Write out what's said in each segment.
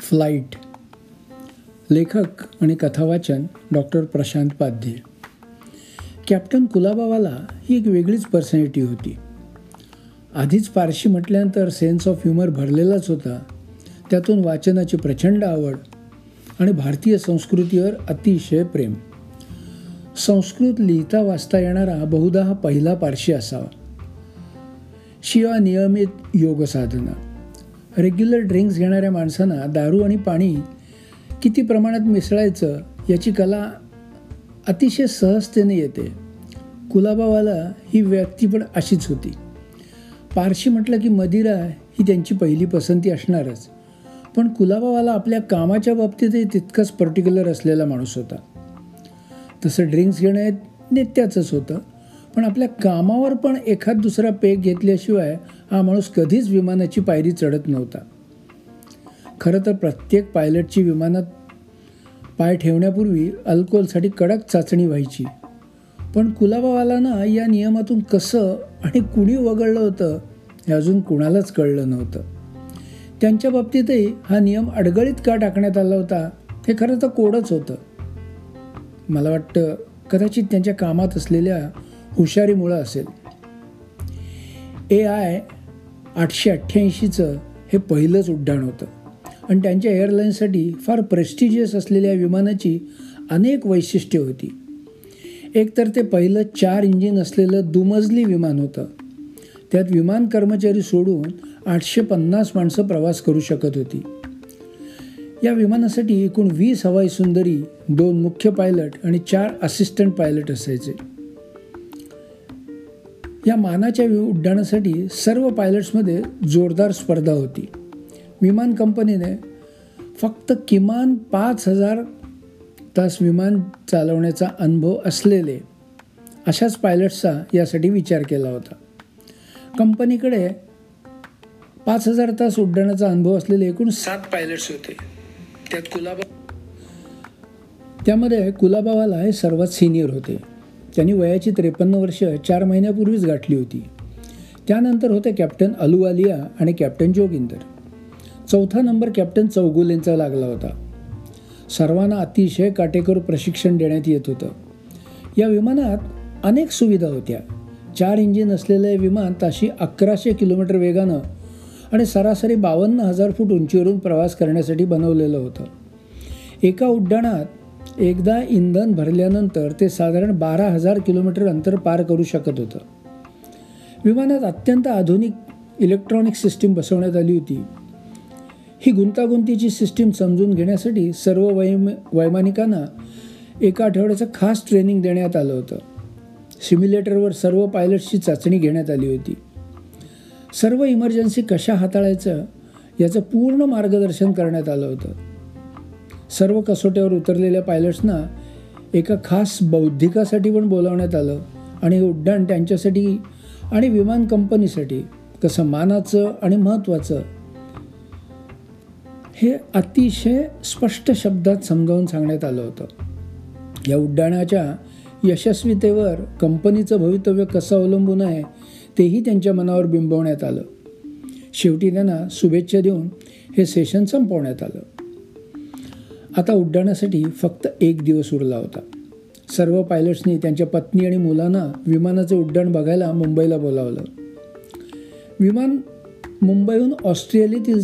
Flight लेखक आणि कथावाचन डॉक्टर प्रशांत पाध्ये। कॅप्टन कुलाबावाला ही एक वेगळीच पर्सनॅलिटी होती। आधीच पारशी म्हटल्यानंतर सेन्स ऑफ ह्युमर भरलेलाच होता। त्यातून वाचनाची प्रचंड आवड आणि भारतीय संस्कृतीवर अतिशय प्रेम। संस्कृत लिहिता वाचता येणारा बहुधा हा पहिला पारशी असावा। शिवाय नियमित योग साधना। रेग्युलर ड्रिंक्स घेणाऱ्या माणसांना दारू आणि पाणी किती प्रमाणात मिसळायचं याची कला अतिशय सहजतेने येते. कुलाबावाला ही व्यक्ती पण अशीच होती. पारशी म्हटलं की मदिरा ही त्यांची पहिली पसंती असणारच. पण कुलाबावाला आपल्या कामाच्या बाबतीतही तितकंच पर्टिक्युलर असलेला माणूस होता. तसं ड्रिंक्स घेणं नित्याचंच होतं. पण आपल्या कामावर पण एखाद दुसरा पेक घेतल्याशिवाय हा माणूस कधीच विमानाची पायरी चढत नव्हता. खरं तर प्रत्येक पायलटची विमानात पाय ठेवण्यापूर्वी अल्कोहोलसाठी कडक चाचणी व्हायची. पण कुलाबावालांना या नियमातून कसं आणि कुणी वगळलं होतं हे अजून कुणालाच कळलं नव्हतं. त्यांच्या बाबतीतही हा नियम अडगळीत का टाकण्यात आला होता हे खरं तर कोडच होतं. मला वाटतं कदाचित त्यांच्या कामात असलेल्या हुशारीमुळं असेल. ए आय आठशे अठ्ठ्याऐंशीचं हे पहिलंच उड्डाण होतं. आणि त्यांच्या एअरलाईन्ससाठी फार प्रेस्टिजियस असलेल्या विमानाची अनेक वैशिष्ट्ये होती. एकतर ते पहिलं चार इंजिन असलेलं दुमजली विमान होतं. त्यात विमान कर्मचारी सोडून आठशे पन्नास माणसं प्रवास करू शकत होती. या विमानासाठी एकूण वीस हवाई सुंदरी दोन मुख्य पायलट आणि चार असिस्टंट पायलट असायचे. या मानाच्या उड्डाणासाठी सर्व पायलट्समध्ये जोरदार स्पर्धा होती. विमान कंपनीने फक्त किमान पाच हजार तास विमान चालवण्याचा अनुभव असलेले अशाच पायलट्सचा यासाठी विचार केला होता. कंपनीकडे पाच हजार तास उड्डाणाचा अनुभव असलेले एकूण सात पायलट्स होते. त्यात कुलाबा त्यामध्ये कुलाबावाला हे सर्वात सिनियर होते. त्यांनी वयाची त्रेपन्न वर्ष चार महिन्यापूर्वीच गाठली होती. त्यानंतर होते कॅप्टन अलुवालिया आणि कॅप्टन जोगिंदर. चौथा नंबर कॅप्टन चौगुलेंचा लागला होता. सर्वांना अतिशय काटेकोर प्रशिक्षण देण्यात येत होतं. या विमानात अनेक सुविधा होत्या. चार इंजिन असलेले विमान ताशी अकराशे किलोमीटर वेगानं आणि सरासरी बावन्न हजार फूट उंचीवरून प्रवास करण्यासाठी बनवलेलं होतं. एका उड्डाणात एकदा इंधन भरल्यानंतर ते साधारण बारा हजार किलोमीटर अंतर पार करू शकत होतं. विमानात अत्यंत आधुनिक इलेक्ट्रॉनिक सिस्टीम बसवण्यात आली होती. ही गुंतागुंतीची सिस्टीम समजून घेण्यासाठी सर्व वैम वैमानिकांना एका आठवड्याचं खास ट्रेनिंग देण्यात आलं होतं. सिम्युलेटरवर सर्व पायलट्सची चाचणी घेण्यात आली होती. सर्व इमर्जन्सी कशा हाताळायचं याचं पूर्ण मार्गदर्शन करण्यात आलं होतं. सर्व कसोट्यावर उतरलेल्या पायलट्सना एका खास बौद्धिकासाठी पण बोलावण्यात आलं आणि हे उड्डाण त्यांच्यासाठी आणि विमान कंपनीसाठी कसं मानाचं आणि महत्त्वाचं हे अतिशय स्पष्ट शब्दात समजावून सांगण्यात आलं होतं. या उड्डाणाच्या यशस्वीतेवर कंपनीचं भवितव्य कसं अवलंबून आहे तेही त्यांच्या मनावर बिंबवण्यात आलं. शेवटी त्यांना शुभेच्छा देऊन हे सेशन संपवण्यात आलं. आता उड्डाणासाठी फक्त एक दिवस उरला होता. सर्व पायलट्सनी त्यांच्या पत्नी आणि मुलांना विमानाचं उड्डाण बघायला मुंबईला बोलावलं. विमान मुंबईहून ऑस्ट्रेलियातील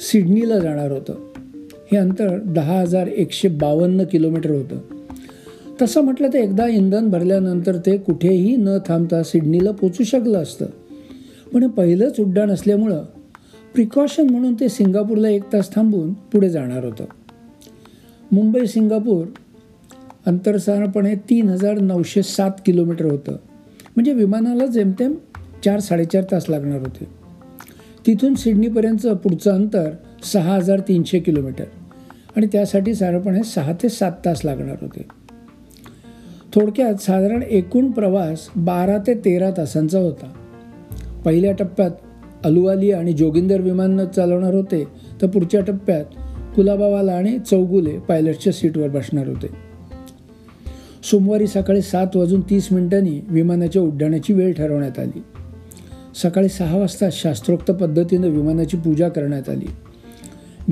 सिडनीला जाणार होतं. हे अंतर दहा हजार एकशे बावन्न किलोमीटर होतं. तसं म्हटलं तर एकदा इंधन भरल्यानंतर ते कुठेही न थांबता सिडनीला पोचू शकलं असतं. पण पहिलंच उड्डाण असल्यामुळं प्रिकॉशन म्हणून ते सिंगापूरला एक तास थांबून पुढे जाणार होतं. मुंबई सिंगापूर अंतर साधारणपणे तीन हजार नऊशे सात किलोमीटर होतं. म्हणजे विमानाला जेमतेम चार साडेचार तास लागणार होते. तिथून सिडनीपर्यंतचं पुढचं अंतर सहा हजार तीनशे किलोमीटर. आणि त्यासाठी साधारणपणे सहा ते सात तास लागणार होते. थोडक्यात साधारण एकूण प्रवास बारा ते तेरा तासांचा होता. पहिल्या टप्प्यात अलुवालिया आणि जोगिंदर विमान चालवणार होते तर पुढच्या टप्प्यात कुलाबावाला आणि चौगुले पायलटच्या सीटवर बसणार होते. सोमवारी सकाळी सात वाजून तीस मिनिटांनी विमानाच्या उड्डाणाची वेळ ठरवण्यात आली. सकाळी सहा वाजता शास्त्रोक्त पद्धतीनं विमानाची पूजा करण्यात आली.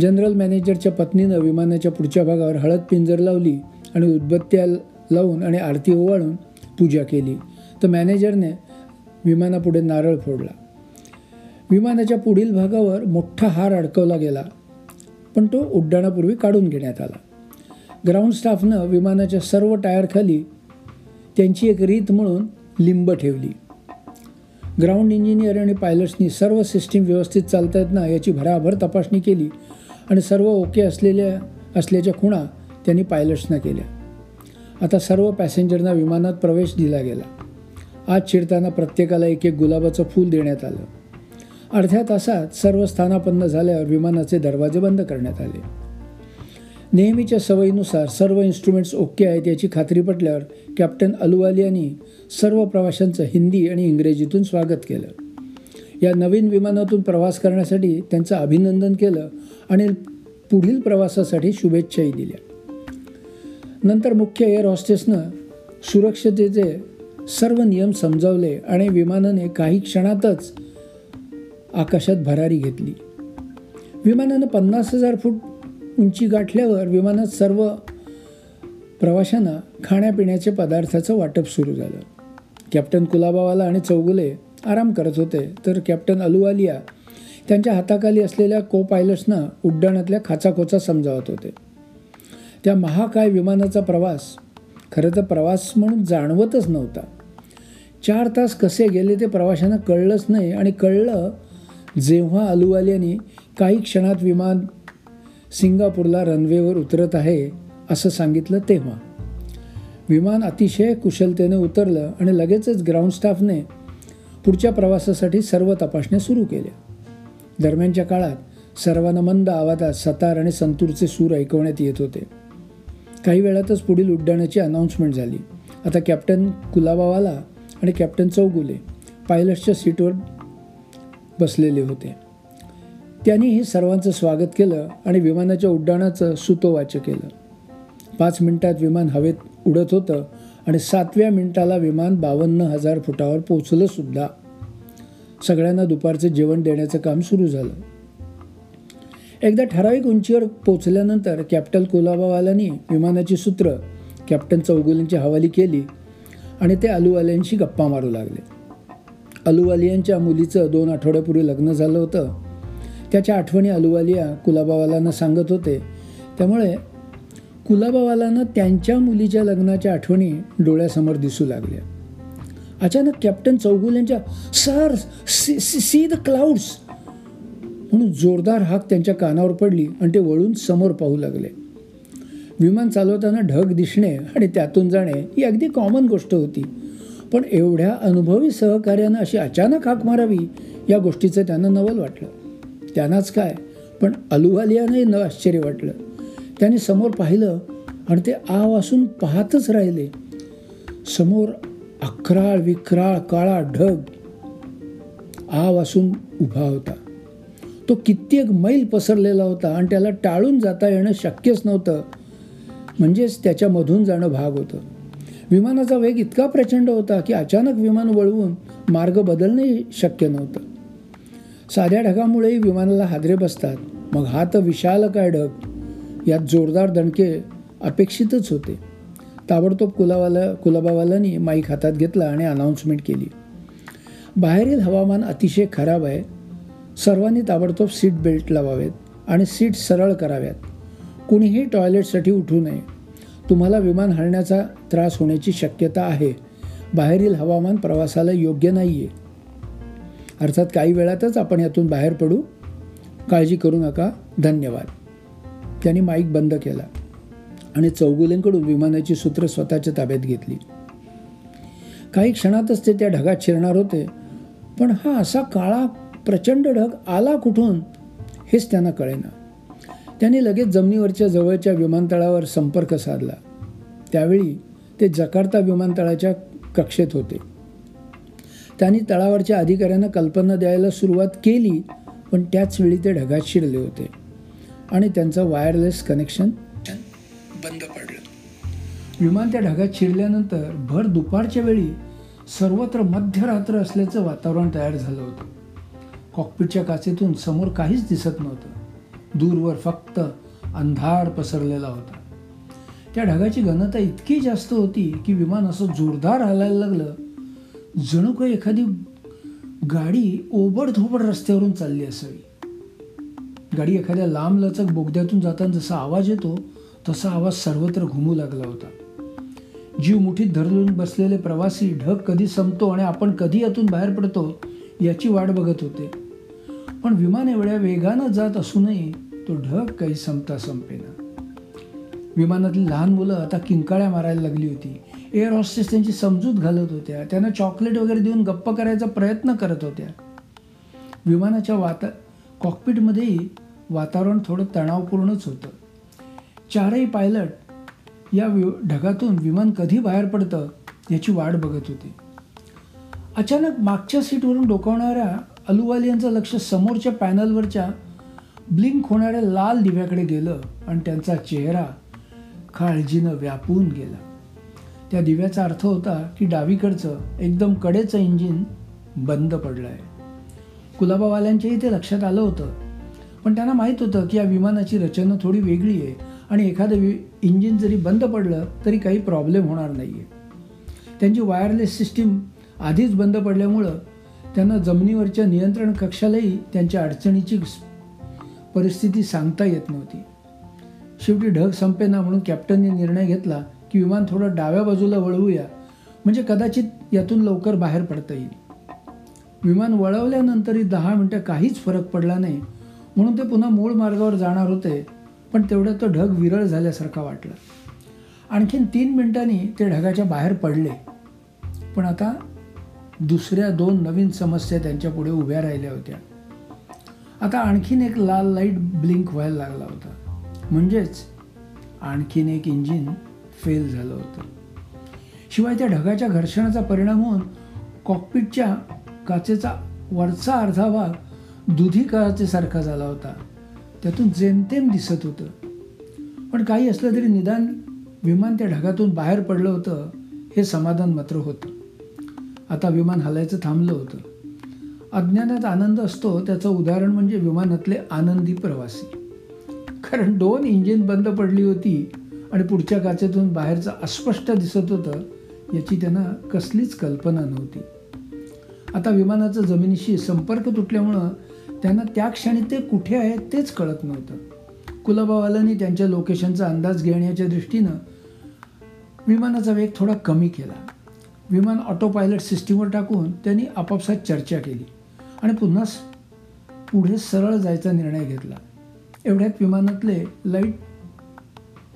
जनरल मॅनेजरच्या पत्नीनं विमानाच्या पुढच्या भागावर हळद पिंजर लावली आणि उदबत्त्या लावून आणि आरती ओवाळून पूजा केली. तर मॅनेजरने विमानापुढे नारळ फोडला. विमानाच्या पुढील भागावर मोठा हार अडकवला गेला. पण तो उड्डाणापूर्वी काढून घेण्यात आला. ग्राउंड स्टाफनं विमानाच्या सर्व टायरखाली त्यांची एक रीत म्हणून लिंब ठेवली. ग्राउंड इंजिनियर आणि पायलट्सनी सर्व सिस्टीम व्यवस्थित चालत आहेत ना याची भराभर तपासणी केली आणि सर्व ओके असलेल्या असल्याच्या खुणा त्यांनी पायलट्सना केल्या. आता सर्व पॅसेंजरना विमानात प्रवेश दिला गेला. आज शिरताना प्रत्येकाला एक एक गुलाबाचं फूल देण्यात आलं. अर्ध्या तासात सर्व स्थानापन्न झाल्यावर विमानाचे दरवाजे बंद करण्यात आले. नेहमीच्या सवयीनुसार सर्व इन्स्ट्रुमेंट्स ओके आहेत याची खात्री पटल्यावर कॅप्टन अलुवाली यांनी सर्व प्रवाशांचं हिंदी आणि इंग्रजीतून स्वागत केलं. या नवीन विमानातून प्रवास करण्यासाठी त्यांचं अभिनंदन केलं आणि पुढील प्रवासासाठी शुभेच्छाही दिल्या. नंतर मुख्य एअर हॉस्टेसनं सुरक्षतेचे सर्व नियम समजावले आणि विमानाने काही क्षणातच आकाशात भरारी घेतली. विमानानं पन्नास हजार फूट उंची गाठल्यावर विमानात सर्व प्रवाशांना खाण्यापिण्याचे पदार्थाचं वाटप सुरू झालं. कॅप्टन कुलाबावाला आणि चौगुले आराम करत होते तर कॅप्टन अलुवालिया त्यांच्या हाताखाली असलेल्या को पायलट्सना उड्डाणातल्या खाचाखोचा समजावत होते. त्या महाकाय विमानाचा प्रवास खरं तर प्रवास म्हणून जाणवतच नव्हता. चार तास कसे गेले ते प्रवाशांना कळलंच नाही आणि कळलं जेव्हा अलुवालियाने काही क्षणात विमान सिंगापूरला रनवेवर उतरत आहे असं सांगितलं तेव्हा. विमान अतिशय कुशलतेने उतरलं आणि लगेचच ग्राउंड स्टाफने पुढच्या प्रवासासाठी सर्व तपासण्या सुरू केल्या. दरम्यानच्या काळात सर्वांना मंद आवाजात सतार आणि संतूरचे सूर ऐकवण्यात येत होते. काही वेळातच पुढील उड्डाणाची अनाऊन्समेंट झाली. आता कॅप्टन कुलाबावाला आणि कॅप्टन चौगुले पायलट्सच्या सीटवर बसलेले होते. त्यांनी सर्वांचं स्वागत केलं आणि विमानाच्या उड्डाणाचं सुतोवाच केलं. पाच मिनिटात विमान हवेत उडत होतं आणि सातव्या मिनिटाला विमान बावन्न हजार फुटावर पोचलं सुद्धा. सगळ्यांना दुपारचं जेवण देण्याचं काम सुरू झालं. एकदा ठराविक उंचीवर पोचल्यानंतर कॅप्टन कोलाबावालांनी विमानाची सूत्र कॅप्टन चौगुलींची हवाली केली आणि ते अलुवालियांशी गप्पा मारू लागले. अलुवालियांच्या मुलीचं दोन आठवड्यापूर्वी लग्न झालं होतं. त्याच्या आठवणी अलुवालिया कुलाबावालांना सांगत होते. त्यामुळे कुलाबावालांना त्यांच्या मुलीच्या लग्नाच्या आठवणी डोळ्यासमोर दिसू लागल्या. अचानक कॅप्टन चौगुल यांच्या sir see see the clouds! म्हणून जोरदार हाक त्यांच्या कानावर पडली आणि ते वळून समोर पाहू लागले. विमान चालवताना ढग दिसणे आणि त्यातून जाणे ही अगदी कॉमन गोष्ट होती. पण एवढ्या अनुभवी सहकार्यानं अशी अचानक हाक मारावी या गोष्टीचं त्यांना नवल वाटलं. त्यांनाच काय? पण अलुवालियानंही न आश्चर्य वाटलं. त्यांनी समोर पाहिलं आणि ते आ वासून पाहतच राहिले. समोर अकराळ विक्राळ काळा ढग आ वासून उभा होता. तो कित्येक मैल पसरलेला होता आणि त्याला टाळून जाता येणं शक्यच नव्हतं. म्हणजेच त्याच्यामधून जाणं भाग होतं. विमानाचा वेग इतका प्रचंड होता की अचानक विमान वळवून मार्ग बदलणे शक्य नव्हतं. साध्या ढगामुळेही विमानाला हादरे बसतात. मग हा तर विशाल काय ढग? यात जोरदार दणके अपेक्षितच होते. ताबडतोब कुलावाला कुलाबावालांनी माईक हातात घेतला आणि अनाऊन्समेंट केली. बाहेरील हवामान अतिशय खराब आहे. सर्वांनी ताबडतोब सीट बेल्ट लावावेत आणि सीट सरळ कराव्यात. कुणीही टॉयलेटसाठी उठू नये. तुम्हाला विमान हलण्याचा त्रास होण्याची शक्यता आहे. बाहेरील हवामान प्रवासाला योग्य नाही आहे अर्थात काही वेळातच आपण यातून बाहेर पडू. काळजी करू नका. धन्यवाद. त्यांनी माईक बंद केला आणि चौगुलेंकडून विमानाची सूत्र स्वतःच्या ताब्यात घेतली. काही क्षणातच ते त्या ढगात शिरणार होते पण हा असा काळा प्रचंड ढग आला कुठून हेच त्यांना कळेना. त्यांनी लगेच जमिनीवरच्या जवळच्या विमानतळावर संपर्क साधला. त्यावेळी ते जकार्ता विमानतळाच्या कक्षेत होते. त्यांनी तळावरच्या अधिकाऱ्यांना कल्पना द्यायला सुरुवात केली पण त्याच वेळी ते ढगात शिरले होते आणि त्यांचं वायरलेस कनेक्शन बंद पडलं. विमान त्या ढगात शिरल्यानंतर भर दुपारच्या वेळी सर्वत्र मध्यरात्र असल्याचं वातावरण तयार झालं होतं. कॉकपिटच्या काचेतून समोर काहीच दिसत नव्हतं. दूरवर फक्त अंधार पसरलेला होता. त्या ढगाची घनता इतकी जास्त होती की विमान असं जोरदार हलायला लागलं. जणू काही एखादी गाडी ओबडधोबड रस्त्यावरून चालली असावी. गाडी एखाद्या लांब लचक बोगद्यातून जाताना जसा आवाज येतो तसा आवाज सर्वत्र घुमू लागला होता. जीव मुठीत धरून बसलेले प्रवासी ढग कधी संपतो आणि आपण कधी यातून बाहेर पडतो याची वाट बघत होते. पण विमान एवढ्या वेगानं जात असूनही तो ढग काही संपता संपेना. विमानातली लहान मुलं आता किंकाळ्या मारायला लागली होती. एअर हॉस्टेस त्यांची समजूत घालत होत्या. त्यांना चॉकलेट वगैरे देऊन गप्प करायचा प्रयत्न करत होत्या. विमानाच्या वाता कॉकपिटमध्येही वातावरण थोडं तणावपूर्णच होतं. चारही पायलट या वि ढगातून विमान कधी बाहेर पडतं याची वाट बघत होते. अचानक मागच्या सीटवरून डोकावणाऱ्या अलुवालियांचं लक्ष समोरच्या पॅनलवरच्या ब्लिंक होणाऱ्या लाल दिव्याकडे गेलं आणि त्यांचा चेहरा काळजीनं व्यापून गेला. त्या दिव्याचा अर्थ होता की डावीकडचं एकदम कडेचं इंजिन बंद पडलं आहे कुलाबावाल्यांच्याही ते लक्षात आलं होतं. पण त्यांना माहीत होतं की या विमानाची रचना थोडी वेगळी आहे आणि एखादं वि इंजिन जरी बंद पडलं तरी काही प्रॉब्लेम होणार नाही आहे त्यांची वायरलेस सिस्टीम आधीच बंद पडल्यामुळं त्यांना जमिनीवरच्या नियंत्रण कक्षालाही त्यांच्या अडचणीची परिस्थिती सांगता येत नव्हती. शेवटी ढग संपेना म्हणून कॅप्टनने निर्णय घेतला की विमान थोडं डाव्या बाजूला वळवूया म्हणजे कदाचित यातून लवकर बाहेर पडता येईल. विमान वळवल्यानंतरही दहा मिनटं काहीच फरक पडला नाही म्हणून ते पुन्हा मूळ मार्गावर जाणार होते पण तेवढ्यात तो ढग विरळ झाल्यासारखा वाटला. आणखीन तीन मिनिटांनी ते ढगाच्या बाहेर पडले. पण आता दुसऱ्या दोन नवीन समस्या त्यांच्या पुढे उभ्या राहिल्या होत्या. आता आणखीन एक लाल लाइट ब्लिंक व्हायला लागला होता. म्हणजेच आणखीन एक इंजिन फेल झालं होतं. शिवाय त्या ढगाच्या घर्षणाचा परिणाम होऊन कॉकपिटच्या काचेचा वरचा अर्धा भाग दुधी काचेसारखा झाला होता. त्यातून जेमतेम दिसत होतं. पण काही असलं तरी निदान विमान त्या ढगातून बाहेर पडलं होतं हे समाधान मात्र होतं. आता विमान हलायचं थांबलं होतं. अज्ञानात आनंद असतो त्याचं उदाहरण म्हणजे विमानातले आनंदी प्रवासी. कारण दोन इंजिन बंद पडली होती आणि पुढच्या काचेतून बाहेरचं अस्पष्ट दिसत होतं याची त्यांना कसलीच कल्पना नव्हती. आता विमानाचा जमिनीशी संपर्क तुटल्यामुळं त्यांना त्या क्षणी ते कुठे आहेत तेच कळत नव्हतं. कुलाबावालांनी त्यांच्या लोकेशनचा अंदाज घेण्याच्या दृष्टीनं विमानाचा वेग थोडा कमी केला. विमान ऑटो पायलट सिस्टीमवर टाकून त्यांनी आपापसात चर्चा केली. आणि पुन्हा पुढे सरळ जायचा निर्णय घेतला. एवढ्यात विमानातले लाइट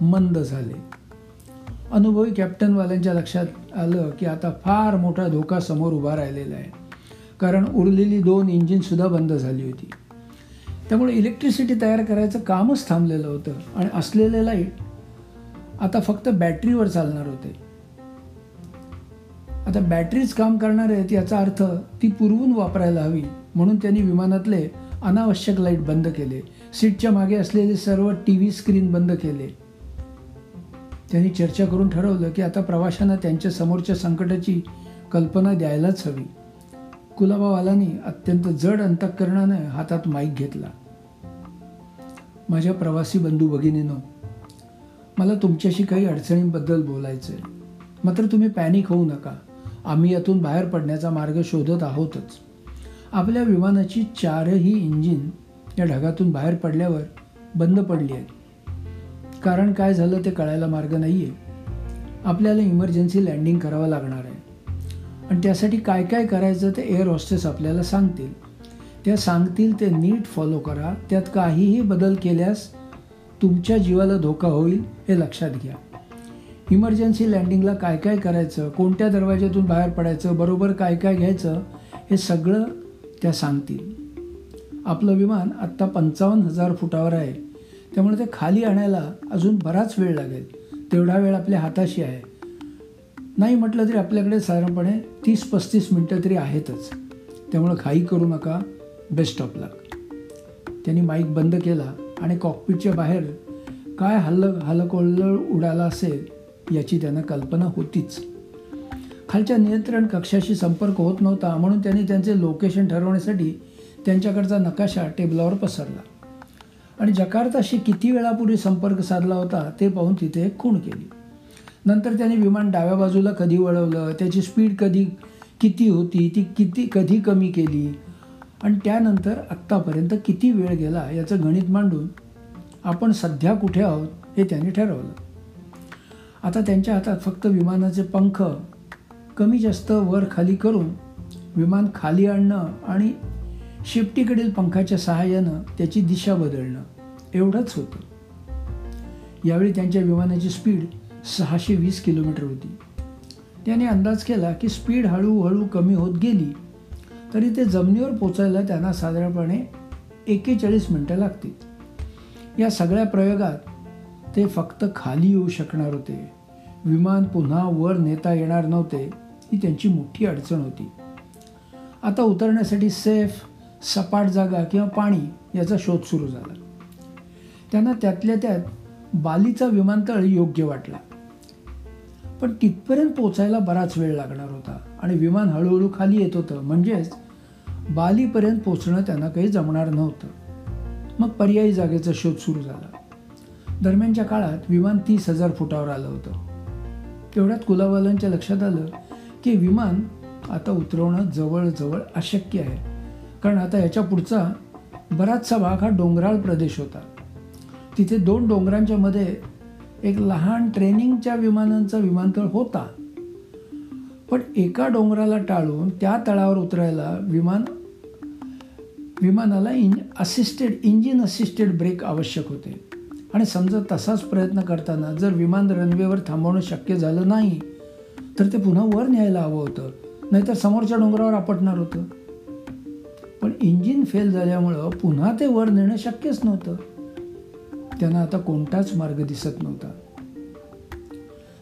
मंद झाले. अनुभवी कॅप्टनवाल्यांच्या लक्षात आलं की आता फार मोठा धोका समोर उभा राहिलेला आहे. कारण उरलेली दोन इंजिनसुद्धा बंद झाली होती. त्यामुळे इलेक्ट्रिसिटी तयार करायचं कामच थांबलेलं होतं. आणि असलेले लाइट आता फक्त बॅटरीवर चालणार होते. आता बॅटरीज काम करणार आहेत याचा अर्थ ती पुरवून वापरायला हवी. म्हणून त्यांनी विमानातले अनावश्यक लाइट बंद केले. सीटच्या मागे असलेले सर्व टी व्ही स्क्रीन बंद केले. त्यांनी चर्चा करून ठरवलं की आता प्रवाशांना त्यांच्या समोरच्या संकटाची कल्पना द्यायलाच हवी. कुलाबावालानी अत्यंत जड अंतःकरणाने हातात माईक घेतला. माझ्या प्रवासी बंधू भगिनीनो मला तुमच्याशी काही अडचणींबद्दल बोलायचं आहे मात्र तुम्ही पॅनिक होऊ नका. आम्ही यातून बाहेर पडण्याचा मार्ग शोधत आहोतच. आपल्या विमानाची चारही इंजिन या ढगातून बाहेर पडल्यावर बंद पडली आहेत. कारण काय झालं ते कळायला मार्ग नाही आहे आपल्याला इमर्जन्सी लँडिंग करावं लागणार आहे. आणि त्यासाठी काय काय करायचं ते एअर हॉस्टेस आपल्याला सांगतील. त्या सांगतील ते नीट फॉलो करा. त्यात काहीही बदल केल्यास तुमच्या जीवाला धोका होईल हे लक्षात घ्या. इमर्जन्सी लँडिंगला काय काय करायचं? कोणत्या दरवाज्यातून बाहेर पडायचं? बरोबर काय काय घ्यायचं? हे सगळं त्या सांगतील. आपलं विमान आत्ता पंचावन्न हजार फुटावर आहे. त्यामुळे ते खाली आणायला अजून बराच वेळ लागेल. तेवढा वेळ आपल्या हाताशी आहे. नाही म्हटलं तरी आपल्याकडे साधारणपणे तीस पस्तीस मिनटं तरी आहेतच. त्यामुळं घाई करू नका. बेस्ट ऑफ लक त्यांनी माईक बंद केला आणि कॉकपिटच्या बाहेर काय हल्ल हलकोल्लळ उडाला असेल याची त्यांना कल्पना होतीच. खालच्या नियंत्रण कक्षाशी संपर्क होत नव्हता म्हणून त्यांनी त्यांचे लोकेशन ठरवण्यासाठी त्यांच्याकडचा नकाशा टेबलावर पसरला. आणि जकार्ताशी किती वेळापूर्वी संपर्क साधला होता ते पाहून तिथे खूण केली. नंतर त्याने विमान डाव्या बाजूला कधी वळवलं त्याची स्पीड कधी किती होती ती किती कधी कमी केली आणि त्यानंतर आत्तापर्यंत किती वेळ गेला याचं गणित मांडून आपण सध्या कुठे आहोत हे त्यांनी ठरवलं. आता त्यांच्या हातात फक्त विमानाचे पंख कमी जास्त वर खाली करून विमान खाली आणणं आणि शेपटीकडील पंखाच्या सहाय्यानं त्याची दिशा बदलणं एवढंच होतं. यावेळी त्यांच्या विमानाची स्पीड सहाशे वीस किलोमीटर होती. त्याने अंदाज केला की स्पीड हळूहळू कमी होत गेली तरी ते जमिनीवर पोचायला त्यांना साधारणपणे एकेचाळीस मिनटं लागतील. या सगळ्या प्रयोगात ते फक्त खाली येऊ शकणार होते. विमान पुन्हा वर नेता येणार नव्हते ही त्यांची मोठी अडचण होती. आता उतरण्यासाठी सेफ सपाट जागा किंवा पाणी याचा शोध सुरू झाला. त्यांना त्यातल्या त्यात बालीचा विमानतळ योग्य वाटला. पण तिथपर्यंत पोचायला बराच वेळ लागणार होता आणि विमान हळूहळू खाली येत होतं. म्हणजेच बालीपर्यंत पोचणं त्यांना काही जमणार नव्हतं. मग पर्यायी जागेचा शोध सुरू झाला. दरम्यानच्या काळात विमान तीस हजार फुटावर आलं होतं. तेवढ्यात कुलावालांच्या लक्षात आलं की विमान आता उतरवणं जवळजवळ अशक्य आहे. कारण आता याच्या पुढचा बराचसा भाग हा डोंगराळ प्रदेश होता. तिथे दोन डोंगरांच्या मध्ये एक लहान ट्रेनिंगच्या विमानांचा विमानतळ होता. पण एका डोंगराला टाळून त्या तळावर उतरायला विमान विमानाला इंज असिस्टेड इंजिन असिस्टेड ब्रेक आवश्यक होते. आणि समजा तसाच प्रयत्न करताना जर विमान रनवेवर थांबवणं शक्य झालं नाही तर ते पुन्हा वर न्यायला हवं होतं. नाहीतर समोरच्या डोंगरावर आपटणार होतं. पण इंजिन फेल झाल्यामुळं पुन्हा ते वर नेणं शक्यच नव्हतं. त्यांना आता कोणताच मार्ग दिसत नव्हता.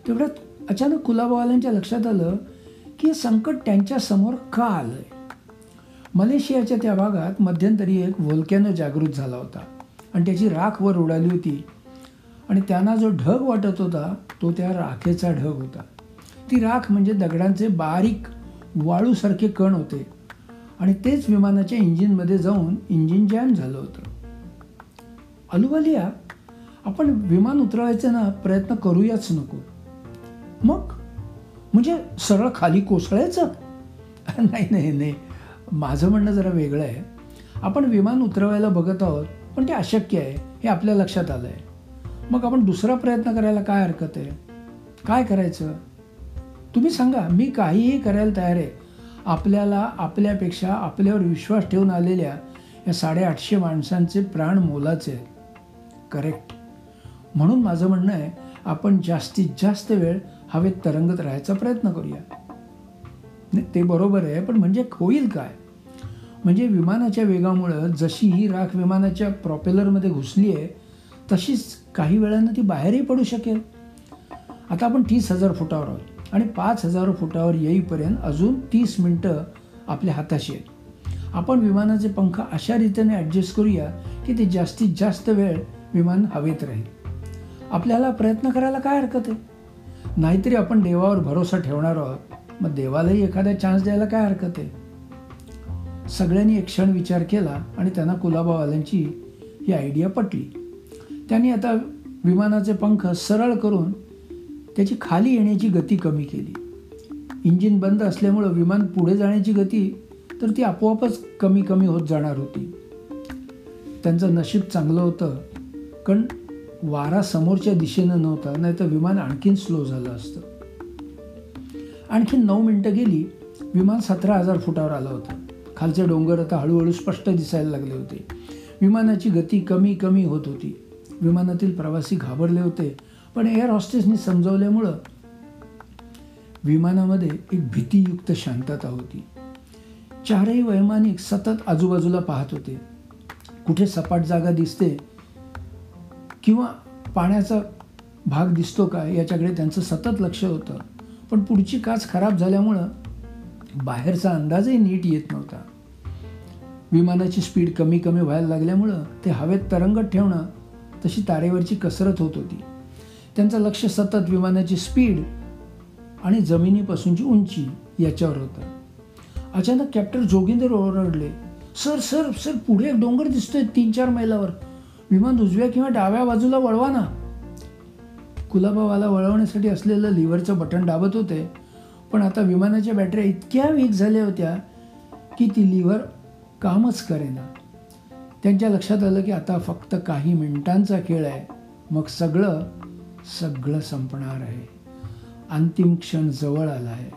तेवढ्यात अचानक कुलाबावाल्यांच्या लक्षात आलं की हे संकट त्यांच्यासमोर का आलंय? मलेशियाच्या त्या भागात मध्यंतरी एक व्होल्कॅनो जागृत झाला होता. आणि त्याची राख वर उडाली होती. आणि त्यांना जो ढग वाटत होता तो त्या राखेचा ढग होता. ती राख म्हणजे दगडांचे बारीक वाळूसारखे कण होते. आणि तेच विमानाच्या इंजिनमध्ये जाऊन इंजिन जॅम झालं होतं. अलुवालिया आपण विमान उतरवायचा ना प्रयत्न करूयाच नको. मग? म्हणजे सरळ खाली कोसळायचं? नाही नाही नाही. माझं म्हणणं जरा वेगळं आहे. आपण विमान उतरवायला बघत आहोत पण ते अशक्य आहे हे आपल्या लक्षात आलं आहे मग आपण दुसरा प्रयत्न करायला काय हरकत आहे? काय करायचं? तुम्ही सांगा मी काहीही करायला तयार आहे. आपल्याला आपल्यापेक्षा आपल्यावर विश्वास ठेवून आलेल्या या साडेआठशे माणसांचे प्राण मोलाचे आहेत. करेक्ट म्हणून माझं म्हणणं आहे आपण जास्तीत जास्त वेळ हवेत तरंगत राहायचा प्रयत्न करूया. नाही ते बरोबर आहे पण म्हणजे होईल काय? म्हणजे विमानाच्या वेगामुळं जशी ही राख विमानाच्या प्रॉपेलरमध्ये घुसली आहे तशीच काही वेळानं ती बाहेरही पडू शकेल. आता आपण तीस हजार फुटावर आहोत आणि पाच हजार फुटावर येईपर्यंत अजून तीस मिनटं आपल्या हाताशी आहेत. आपण विमानाचे पंख अशा रीतीने ॲडजस्ट करूया की ते जास्तीत जास्त वेळ विमान हवेत राहील. आपल्याला प्रयत्न करायला काय हरकत आहे? नाहीतरी आपण देवावर भरोसा ठेवणार आहोत. मग देवालाही एखादा चान्स द्यायला काय हरकत आहे? सगळ्यांनी एक क्षण विचार केला आणि त्यांना कुलाबावाल्यांची ही आयडिया पटली. त्यांनी आता विमानाचे पंख सरळ करून त्याची खाली येण्याची गती कमी केली. इंजिन बंद असल्यामुळं विमान पुढे जाण्याची गती तर ती आपोआपच कमी कमी होत जाणार होती. त्यांचं नशीब चांगलं होतं कारण वारा समोरच्या दिशेनं नव्हता नाही तर विमान आणखीन स्लो झालं असतं. आणखीन नऊ मिनटं गेली विमान सतरा हजार फुटावर आलं होतं. खालचे डोंगर आता हळूहळू स्पष्ट दिसायला लागले होते. विमानाची गती कमी कमी होत होती. विमानातील प्रवासी घाबरले होते पण एअर हॉस्टेसनी समजवल्यामुळं विमानामध्ये एक भीतीयुक्त शांतता होती. चारही वैमानिक सतत आजूबाजूला पाहत होते. कुठे सपाट जागा दिसते किंवा पाण्याचा भाग दिसतो का याच्याकडे त्यांचं सतत लक्ष होतं. पण पुढची काच खराब झाल्यामुळं बाहेरचा अंदाजही नीट येत नव्हता. विमानाची स्पीड कमी कमी व्हायला लागल्यामुळं ते हवेत तरंगत ठेवणं तशी तारेवरची कसरत होत होती. त्यांचं लक्ष सतत विमानाची स्पीड आणि जमिनीपासूनची उंची याच्यावर होतं. अचानक कॅप्टन जोगिंदर ओरडले सर सर सर पुढे एक डोंगर दिसतोय तीन चार मैलावर. विमान उजव्या किंवा डाव्या बाजूला वळवा ना. कुलाबावाला वळवण्यासाठी असलेलं लिव्हरचं बटन दाबत होते पण आता विमानाच्या बॅटऱ्या इतक्या वीक झाल्या होत्या की ती लिव्हर कामच करेना. त्यांच्या लक्षात आलं की आता फक्त काही मिनिटांचा खेळ आहे. मग सगळं सगळं संपणार आहे. अंतिम क्षण जवळ आला आहे.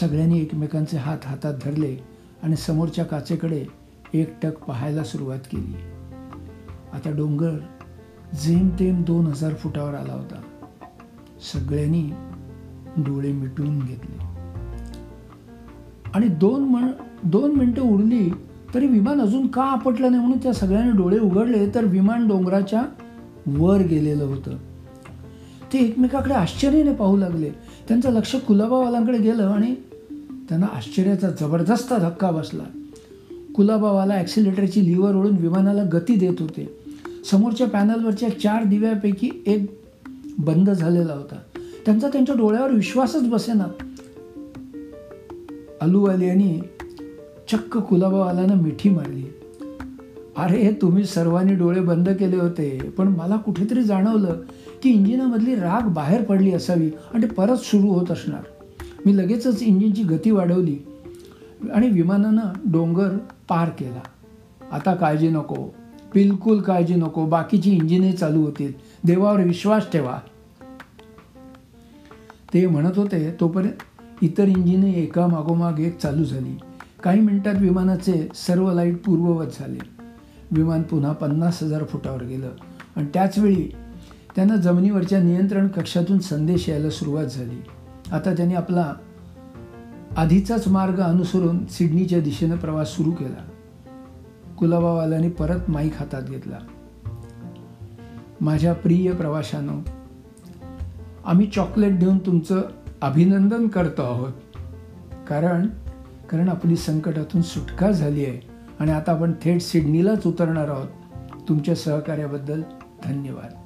सगळ्यांनी एकमेकांचे हात हातात धरले आणि समोरच्या काचेकडे एकटक पाहायला सुरुवात केली. आता डोंगर जेमतेम दोन हजार फुटावर आला होता. सगळ्यांनी डोळे मिटून घेतले. आणि दोन मण दोन मिनटं उरली तरी विमान अजून का आपटलं नाही म्हणून त्या सगळ्यांनी डोळे उघडले तर विमान डोंगराच्या वर गेलेलं होतं. ते एकमेकाकडे आश्चर्याने पाहू लागले. त्यांचं लक्ष कुलाबावालांकडे गेलं आणि त्यांना आश्चर्याचा जबरदस्त धक्का बसला. कुलाबावाला ॲक्सिलेटरची लिव्हर ओढून विमानाला गती देत होते. समोरच्या पॅनलवरच्या चार दिव्यापैकी एक बंद झालेला होता. त्यांचा त्यांच्या डोळ्यावर विश्वासच बसेना. यांनी चक्क कुलाबावालानं मिठी मारली. अरे तुम्ही सर्वांनी डोळे बंद केले होते पण मला कुठेतरी जाणवलं की इंजिनामधली राग बाहेर पडली असावी आणि परत सुरू होत असणार. मी लगेचच इंजिनची गती वाढवली आणि विमानानं डोंगर पार केला. आता काळजी नको बिलकुल काळजी नको बाकीची इंजिने चालू होतील. देवावर विश्वास ठेवा. ते म्हणत होते तोपर्यंत इतर इंजिने एका मागोमाग एक चालू झाली. काही मिनिटात विमानाचे सर्व लाइट पूर्ववत झाले. विमान पुन्हा पन्नास हजार फुटावर गेलं. आणि त्याचवेळी त्यांना जमिनीवरच्या नियंत्रण कक्षातून संदेश यायला सुरुवात झाली. आता त्यांनी आपला आधीचाच मार्ग अनुसरून सिडनीच्या दिशेनं प्रवास सुरू केला. कुलाबावाल्याने परत माईक हातात घेतला. माझ्या प्रिय प्रवाशानं आम्ही चॉकलेट देऊन तुमचं अभिनंदन करतो आहोत. कारण कारण आपली संकटातून सुटका झाली आहे आणि आता आपण थेट सिडनीलाच उतरणार आहोत. तुमच्या सहकार्याबद्दल धन्यवाद.